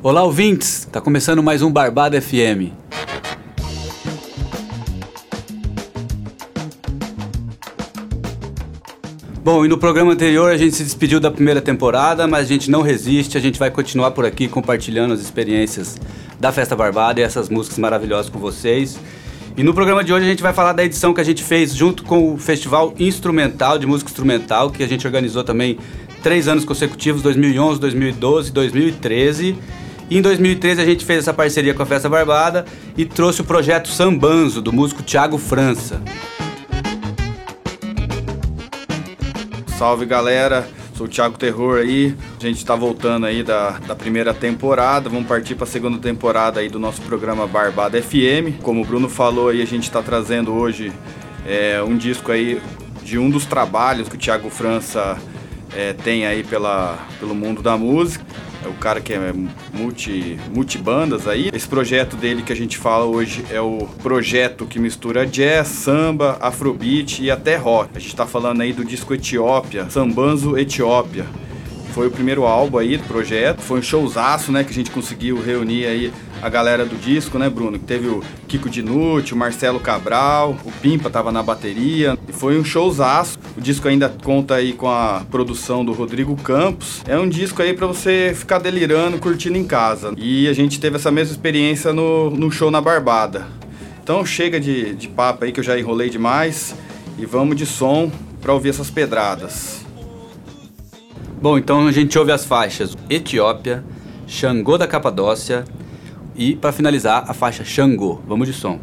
Olá, ouvintes! Tá começando mais um Barbada FM. Bom, e no programa anterior a gente se despediu da primeira temporada, mas a gente não resiste, a gente vai continuar por aqui compartilhando as experiências da Festa Barbada e essas músicas maravilhosas com vocês. E no programa de hoje a gente vai falar da edição que a gente fez junto com o Festival Instrumental de Música Instrumental, que a gente organizou também três anos consecutivos, 2011, 2012 e 2013. E em 2013 a gente fez essa parceria com a Festa Barbada e trouxe o projeto Sambanzo, do músico Thiago França. Salve galera, sou o Thiago Terror aí. A gente está voltando aí da, da primeira temporada, vamos partir para a segunda temporada aí do nosso programa Barbada FM. Como o Bruno falou aí, a gente está trazendo hoje é, um disco aí de um dos trabalhos que o Thiago França é, tem aí pela, pelo mundo da música. É o cara que é multi, multibandas aí. Esse projeto dele que a gente fala hoje é o projeto que mistura jazz, samba, afrobeat e até rock. A gente está falando aí do disco Etiópia, Sambanzo Etiópia. Foi o primeiro álbum aí do projeto. Foi um showzaço, né, que a gente conseguiu reunir aí a galera do disco, né, Bruno? Teve o Kiko Dinucci, o Marcelo Cabral, o Pimpa tava na bateria. E foi um showzaço. O disco ainda conta aí com a produção do Rodrigo Campos. É um disco aí para você ficar delirando, curtindo em casa. E a gente teve essa mesma experiência no, no show na Barbada. Então chega de, de papo aí que eu já enrolei demais. E vamos de som para ouvir essas pedradas. Bom, então a gente ouve as faixas Etiópia, Xangô da Capadócia, e para finalizar, a faixa Xangô. Vamos de som.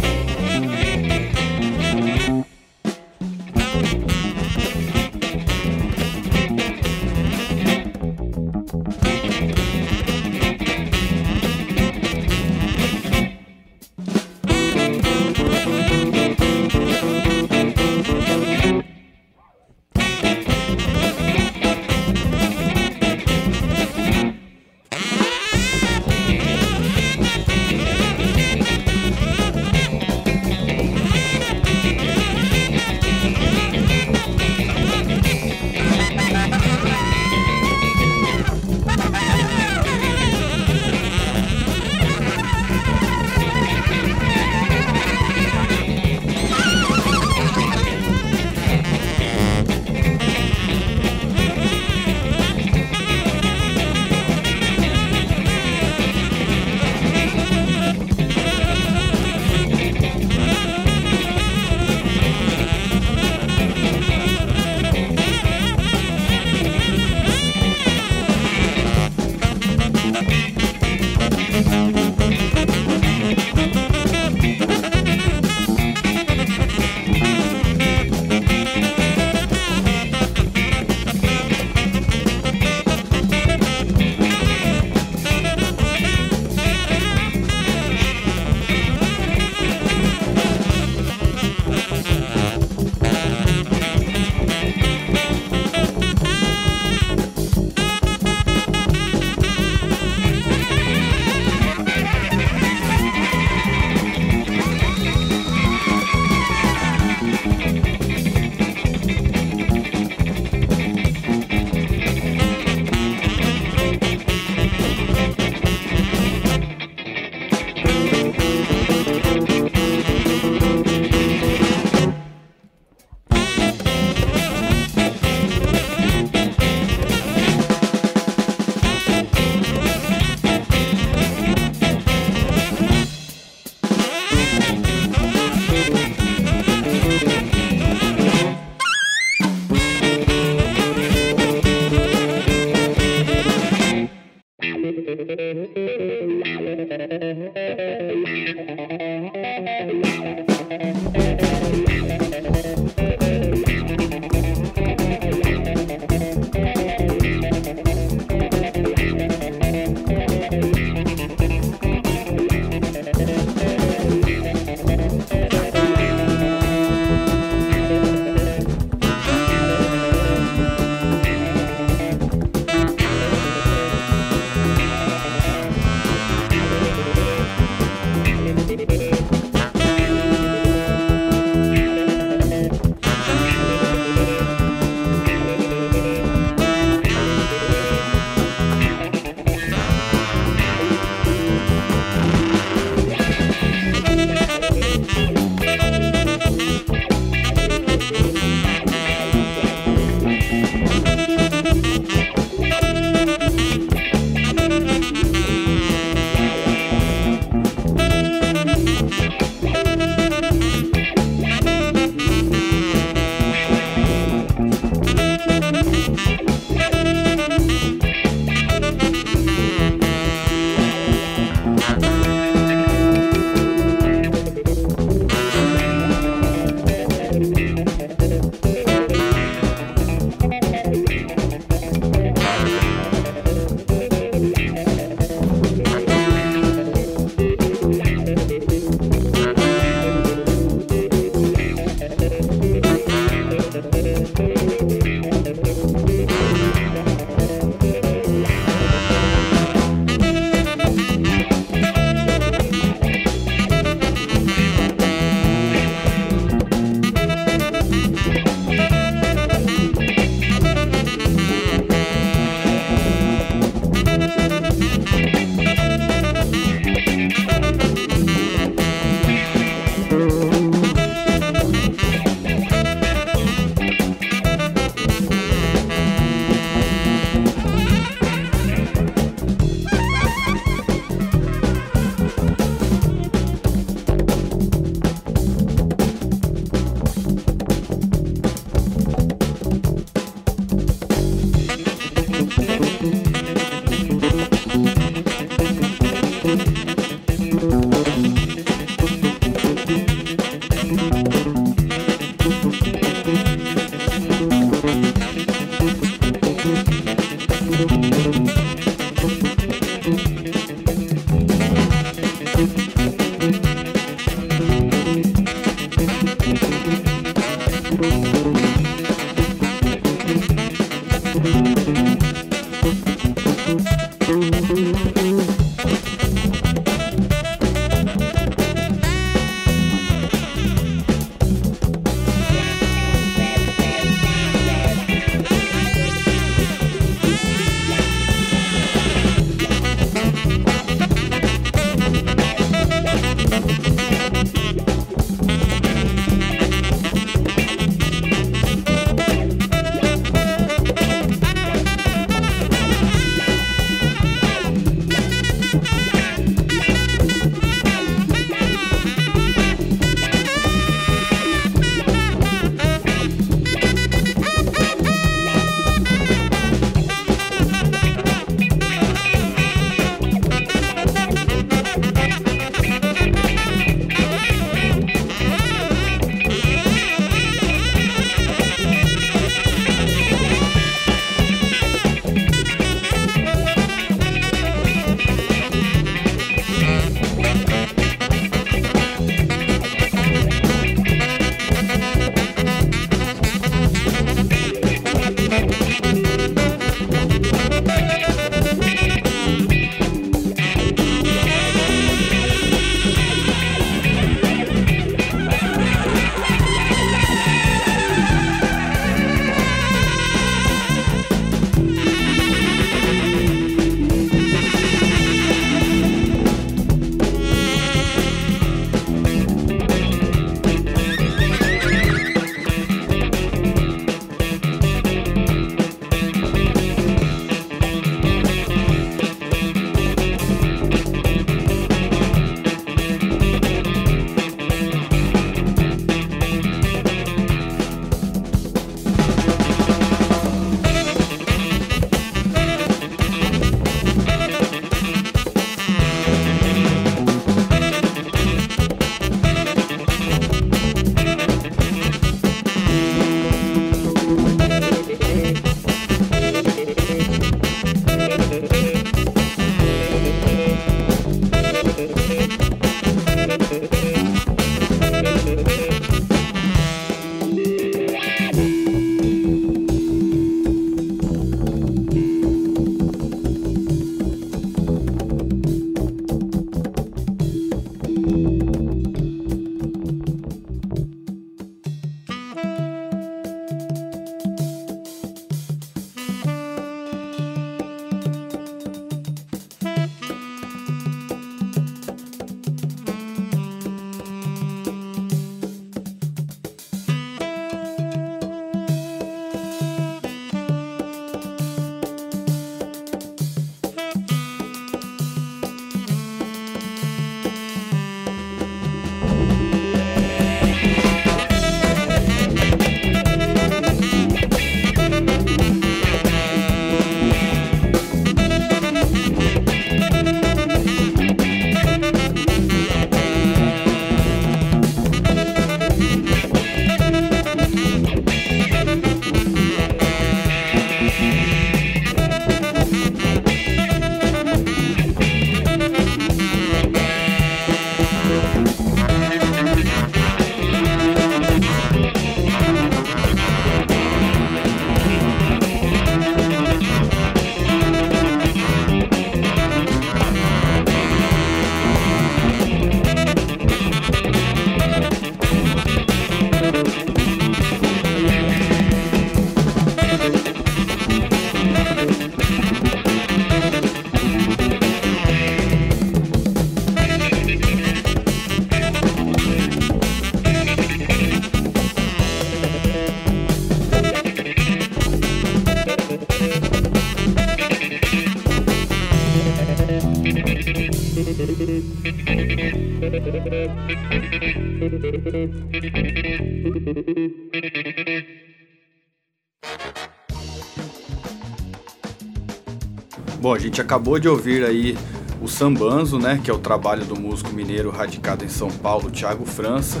Gente acabou de ouvir aí o Sambanzo, né, que é o trabalho do músico mineiro radicado em São Paulo, Thiago França.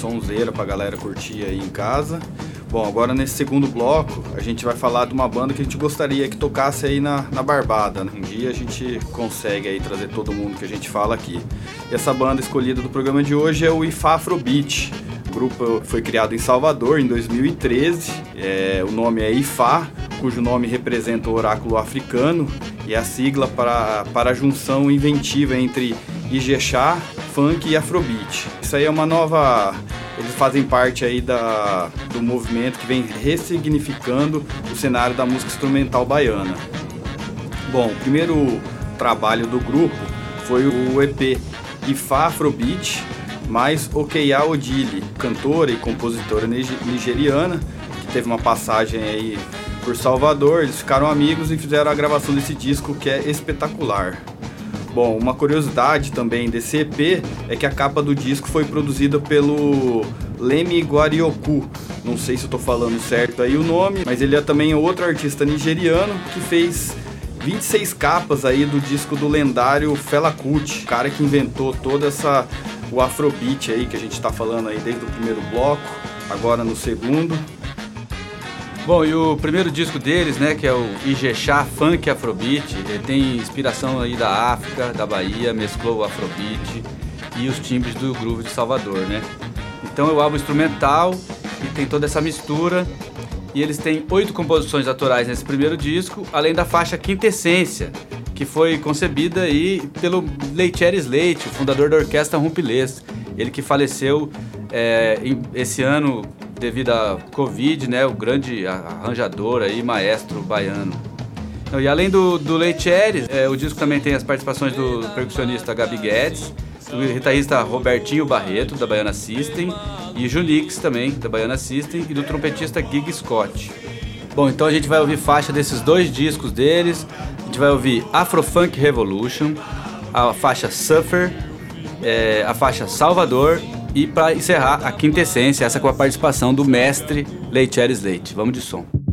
Sonzeira pra galera curtir aí em casa. Bom, agora nesse segundo bloco a gente vai falar de uma banda que a gente gostaria que tocasse aí na, na Barbada. Né? Um dia a gente consegue aí trazer todo mundo que a gente fala aqui. E essa banda escolhida do programa de hoje é o Ifá Afrobeat. O grupo foi criado em Salvador em 2013. É, o nome é Ifá, cujo nome representa o oráculo africano e a sigla para, para a junção inventiva entre Ijexá, funk e afrobeat. Isso aí é uma nova eles fazem parte aí da, do movimento que vem ressignificando o cenário da música instrumental baiana. Bom, o primeiro trabalho do grupo foi o EP Ifá Afrobeat, mais Okeya Odile, cantora e compositora nigeriana, que teve uma passagem aí por Salvador, eles ficaram amigos e fizeram a gravação desse disco que é espetacular. Bom, uma curiosidade também desse EP é que a capa do disco foi produzida pelo Lemi Guarioku. Não sei se eu tô falando certo aí o nome, mas ele é também outro artista nigeriano que fez 26 capas aí do disco do lendário Fela Kuti, o cara que inventou toda essa o afrobeat aí que a gente tá falando aí desde o primeiro bloco, agora no segundo. Bom, e o primeiro disco deles, né, que é o Ijexá Funk Afrobeat, ele tem inspiração aí da África, da Bahia, mesclou o Afrobeat e os timbres do groove de Salvador, né? Então é o álbum instrumental e tem toda essa mistura. E eles têm oito composições autorais nesse primeiro disco, além da faixa Quintessência, que foi concebida aí pelo Leiteres Leite, o fundador da orquestra Rumpilês. Ele que faleceu é, esse ano devido à Covid, né, o grande arranjador aí, maestro baiano. E além do, do Leitieres, é, o disco também tem as participações do percussionista Gabi Guedes, do guitarrista Robertinho Barreto, da Baiana System, e Junix também, da Baiana System, e do trompetista Gig Scott. Bom, então a gente vai ouvir faixa desses dois discos deles. A gente vai ouvir Afrofunk Revolution, a faixa Suffer, é, a faixa Salvador e para encerrar, a quintessência, essa com a participação do mestre Leiteres Leite. Vamos de som.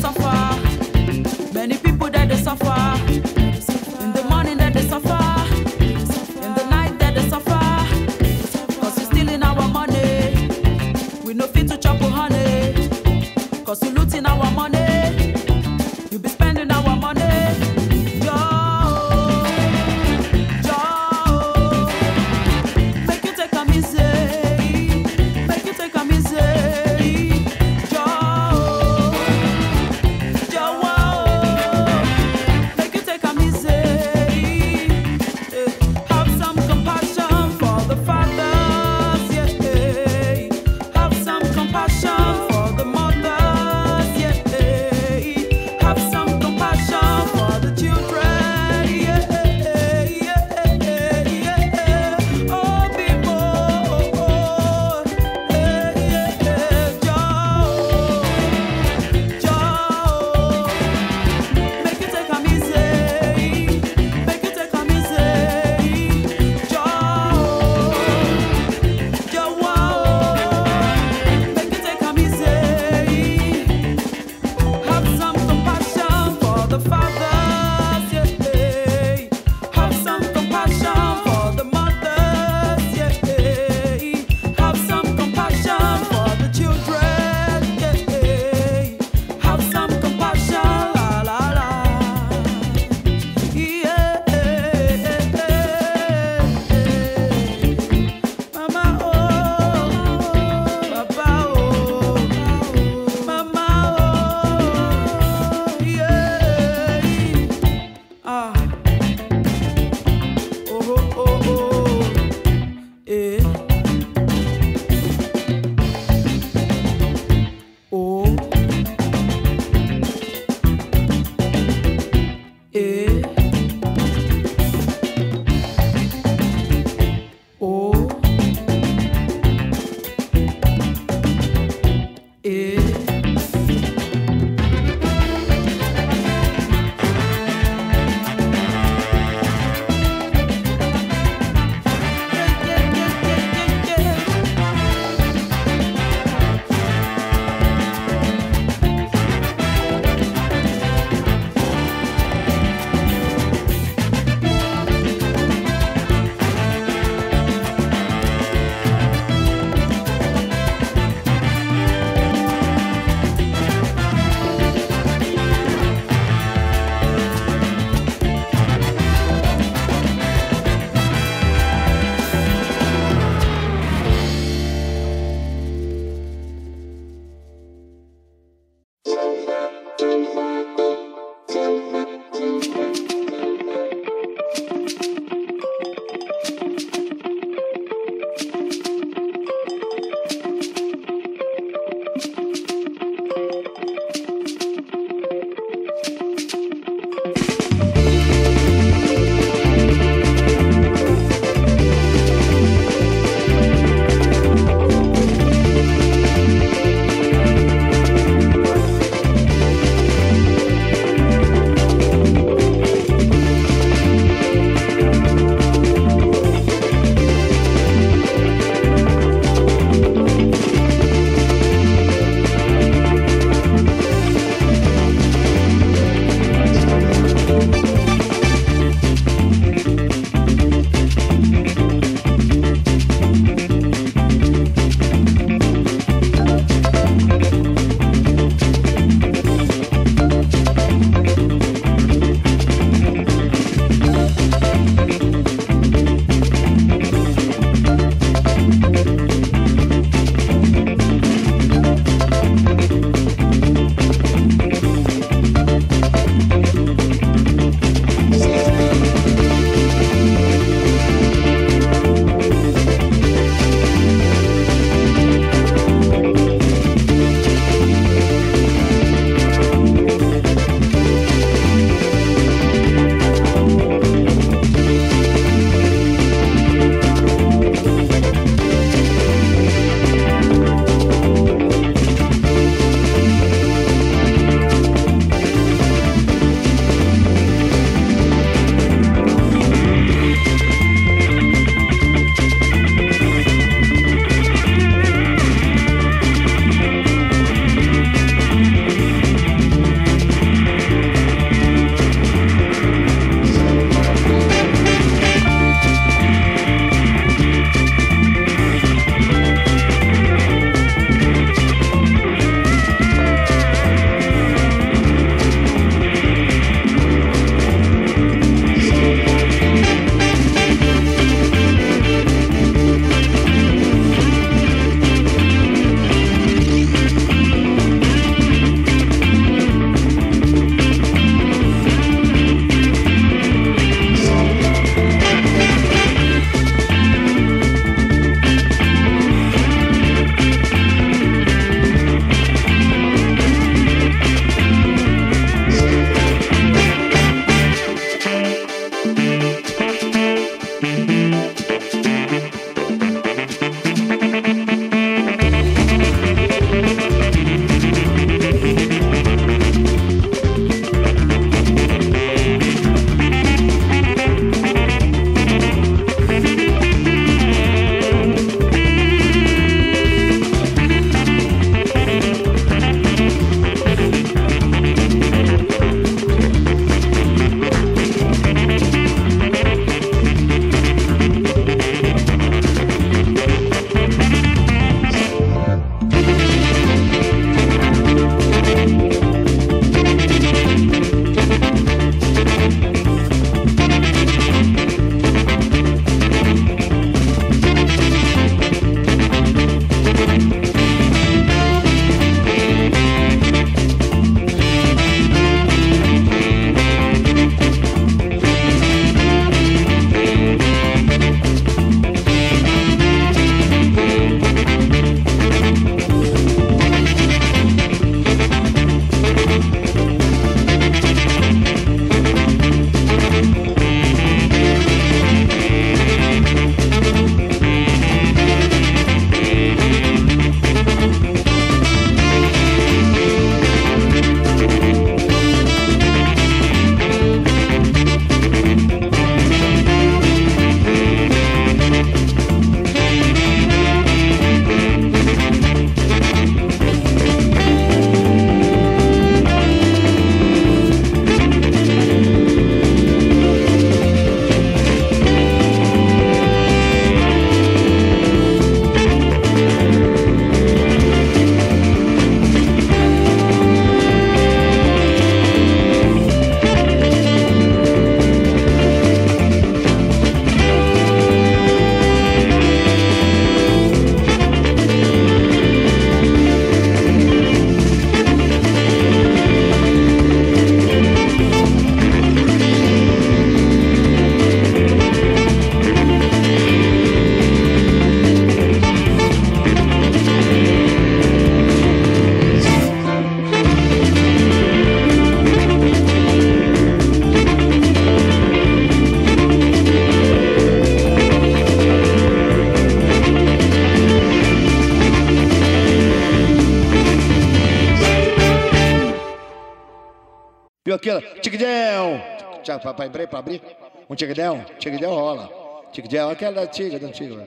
Take a Papai, abrir pra abrir? Um tigdão? Tigdão rola. Tigdão, aquela da tiga, da tiga.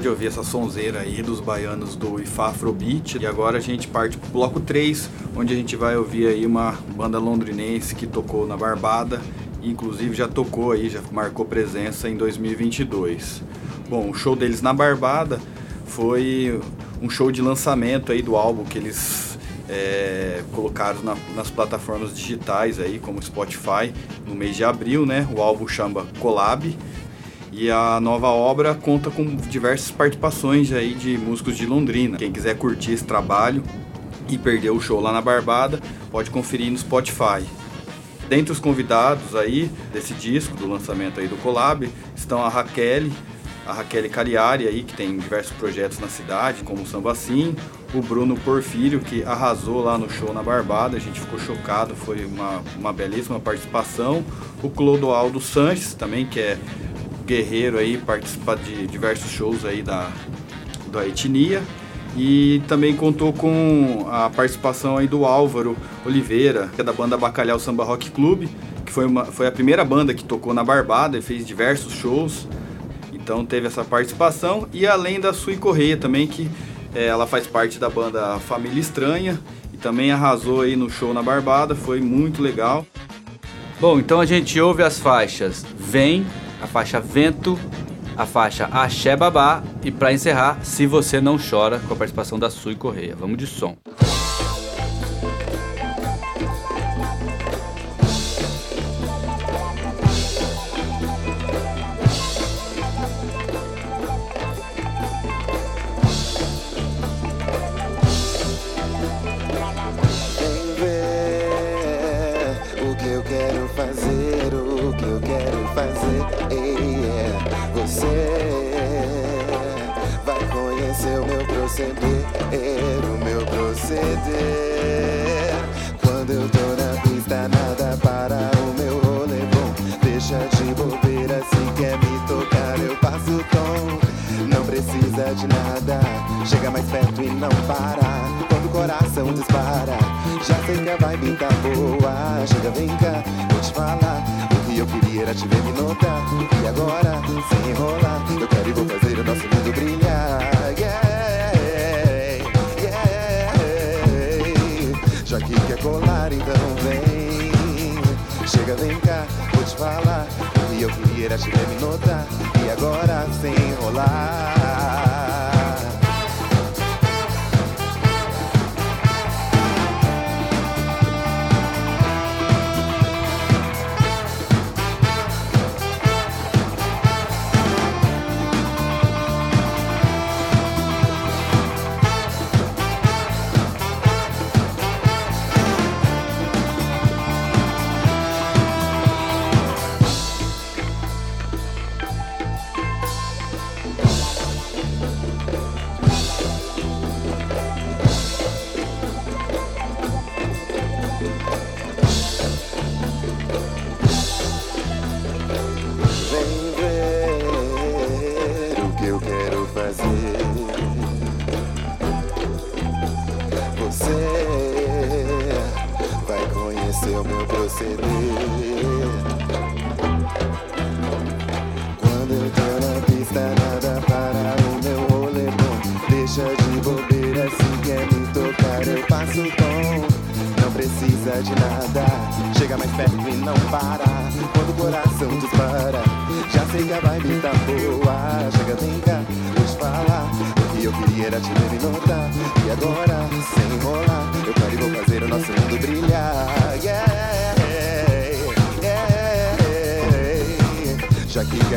De ouvir essa sonzeira aí dos baianos do Ifá Afrobeat e agora a gente parte pro bloco 3, onde a gente vai ouvir aí uma banda londrinense que tocou na Barbada, inclusive já tocou aí, já marcou presença em 2022. Bom, o show deles na Barbada foi um show de lançamento aí do álbum que eles é, colocaram na, nas plataformas digitais aí, como Spotify, no mês de abril, né? O álbum chama Collab e a nova obra conta com diversas participações aí de músicos de Londrina. Quem quiser curtir esse trabalho e perder o show lá na Barbada, pode conferir no Spotify. Dentre os convidados aí desse disco, do lançamento aí do Collab, estão a Raquel, a Raquel Cariari aí, que tem diversos projetos na cidade, como o Samba Sim, o Bruno Porfírio, que arrasou lá no show na Barbada, a gente ficou chocado, foi uma, uma belíssima participação. O Clodoaldo Sanches também, que é guerreiro aí, participa de diversos shows aí da, da etnia. E também contou com a participação aí do Álvaro Oliveira, que é da banda Bacalhau Samba Rock Club, que foi, uma, foi a primeira banda que tocou na Barbada e fez diversos shows. Então teve essa participação. E além da Sui Correia também, que é, ela faz parte da banda Família Estranha e também arrasou aí no show na Barbada, foi muito legal. Bom, então a gente ouve as faixas Vem, a faixa Vento, a faixa Axé Babá e para encerrar, Se Você Não Chora, com a participação da Sui Correia. Vamos de som. Axé Você vai conhecer o meu proceder, o meu proceder. Quando eu tô na pista, nada para o meu rolê bom. Deixa de bobeira se quer me tocar, eu passo o tom. Não precisa de nada, chega mais perto e não para. Quando o coração dispara, já sei que a vibe tá boa. Chega, vem cá, vou te falar eu queria era te ver me notar. E agora, sem enrolar, eu quero e vou fazer o nosso mundo brilhar. Yeah, yeah. Já que quer colar, então vem. Chega, vem cá, vou te falar. E eu queria era te ver me notar. E agora, sem enrolar.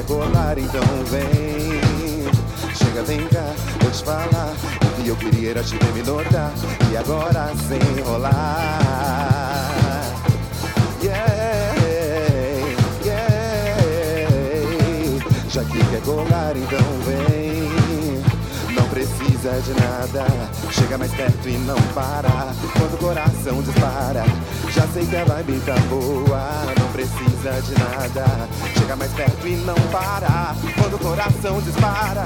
rolar, então vem. Chega, vem cá, vou te falar. O que eu queria era te ver me notar. E agora sem rolar. Yeah, yeah. Já que quer rolar, então vem. Não precisa precisa de nada. Chega mais perto e não para. Quando o coração dispara, já sei que a vibe tá boa. Não precisa de nada. Chega mais perto e não para. Quando o coração dispara,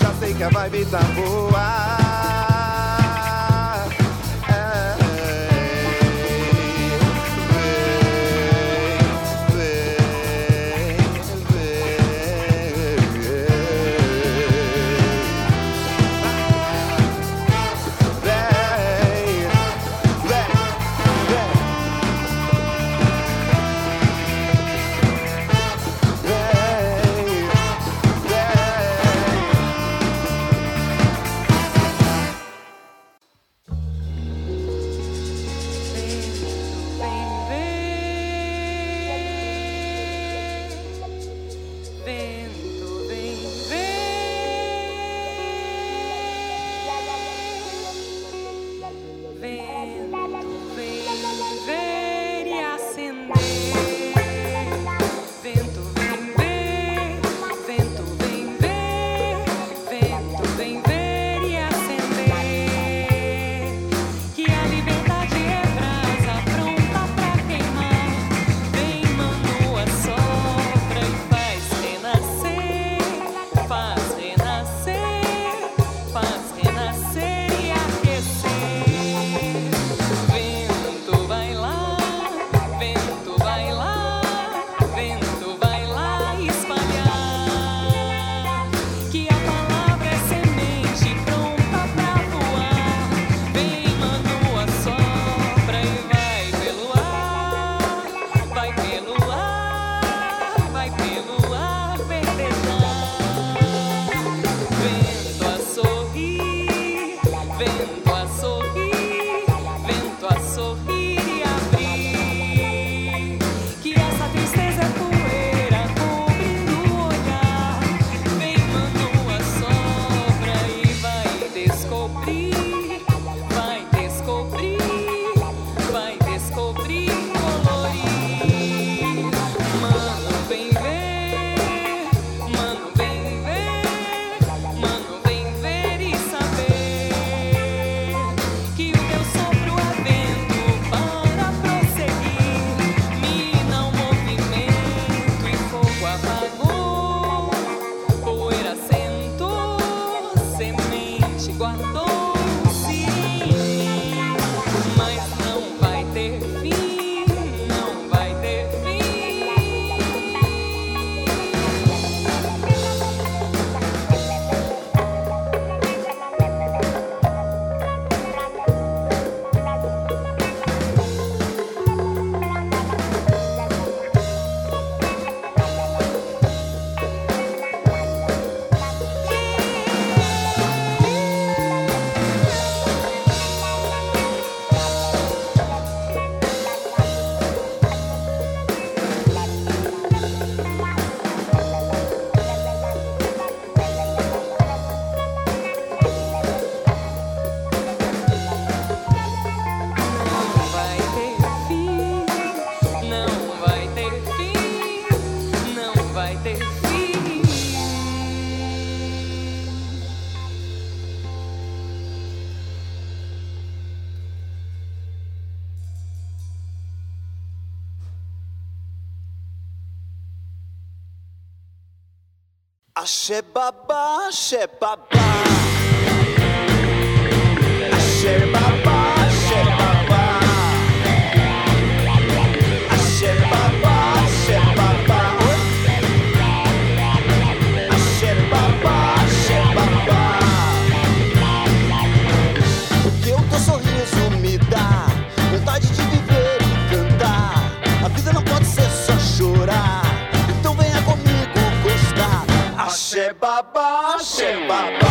já sei que a vibe tá boa. שבבא שבבא shit, bop,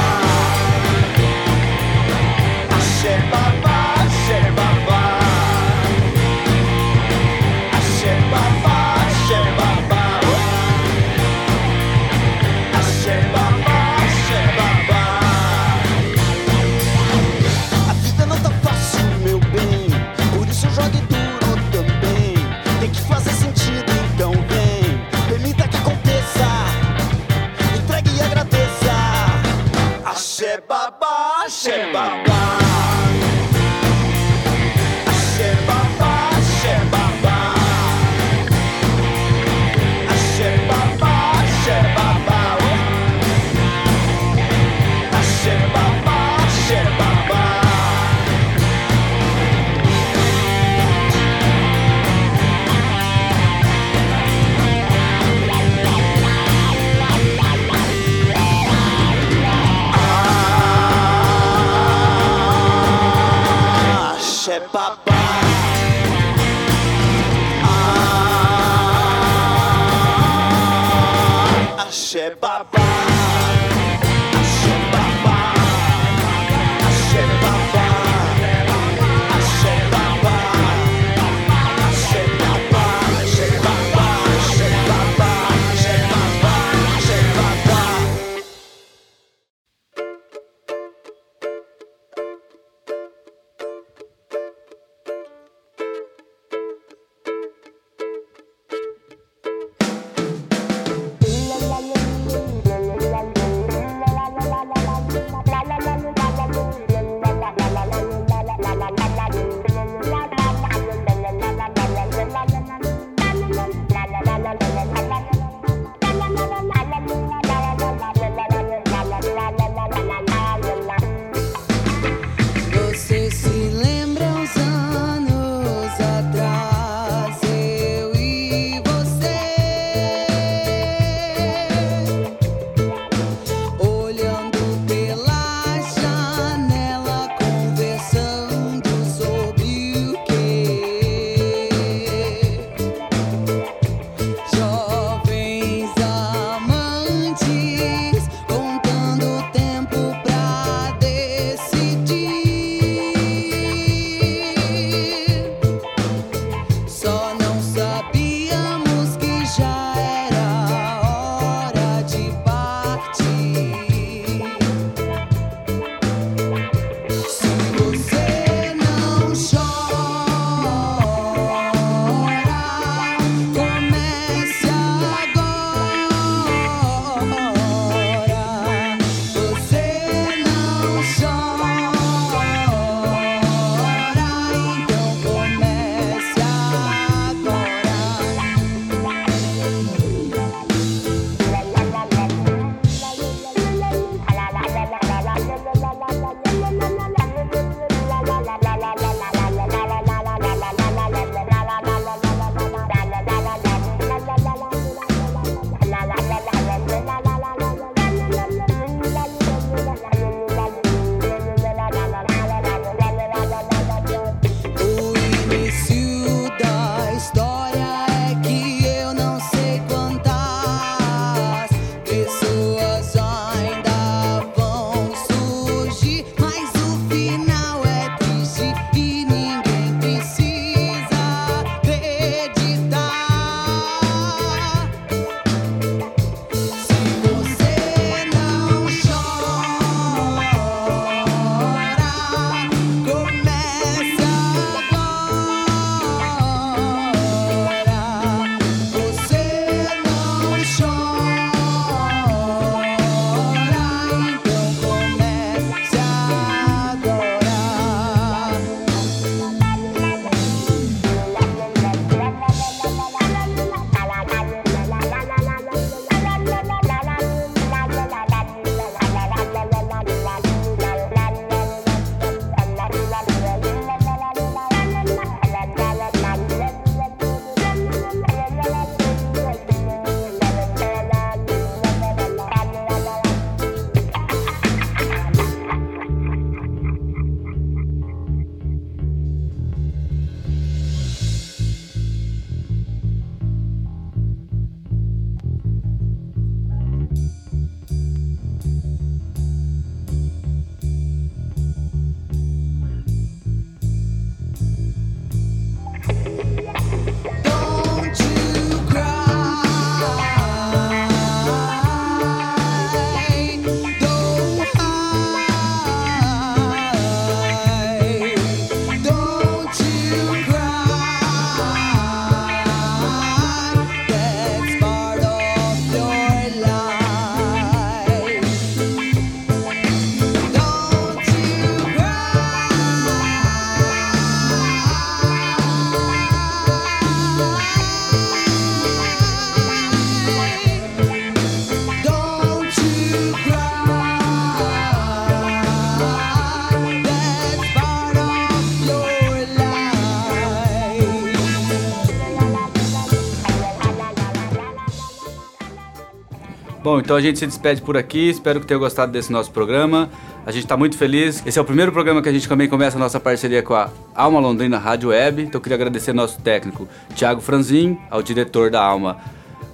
Bom, então a gente se despede por aqui. Espero que tenham gostado desse nosso programa. A gente está muito feliz. Esse é o primeiro programa que a gente também começa a nossa parceria com a Alma Londrina Rádio Web. Então eu queria agradecer ao nosso técnico Thiago Franzin, ao diretor da Alma,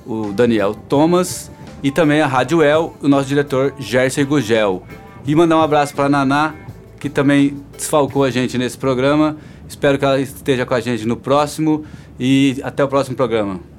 o Daniel Thomas, e também a Rádio El, o nosso diretor Gerson Gugel. E mandar um abraço para a Naná, que também desfalcou a gente nesse programa. Espero que ela esteja com a gente no próximo e até o próximo programa.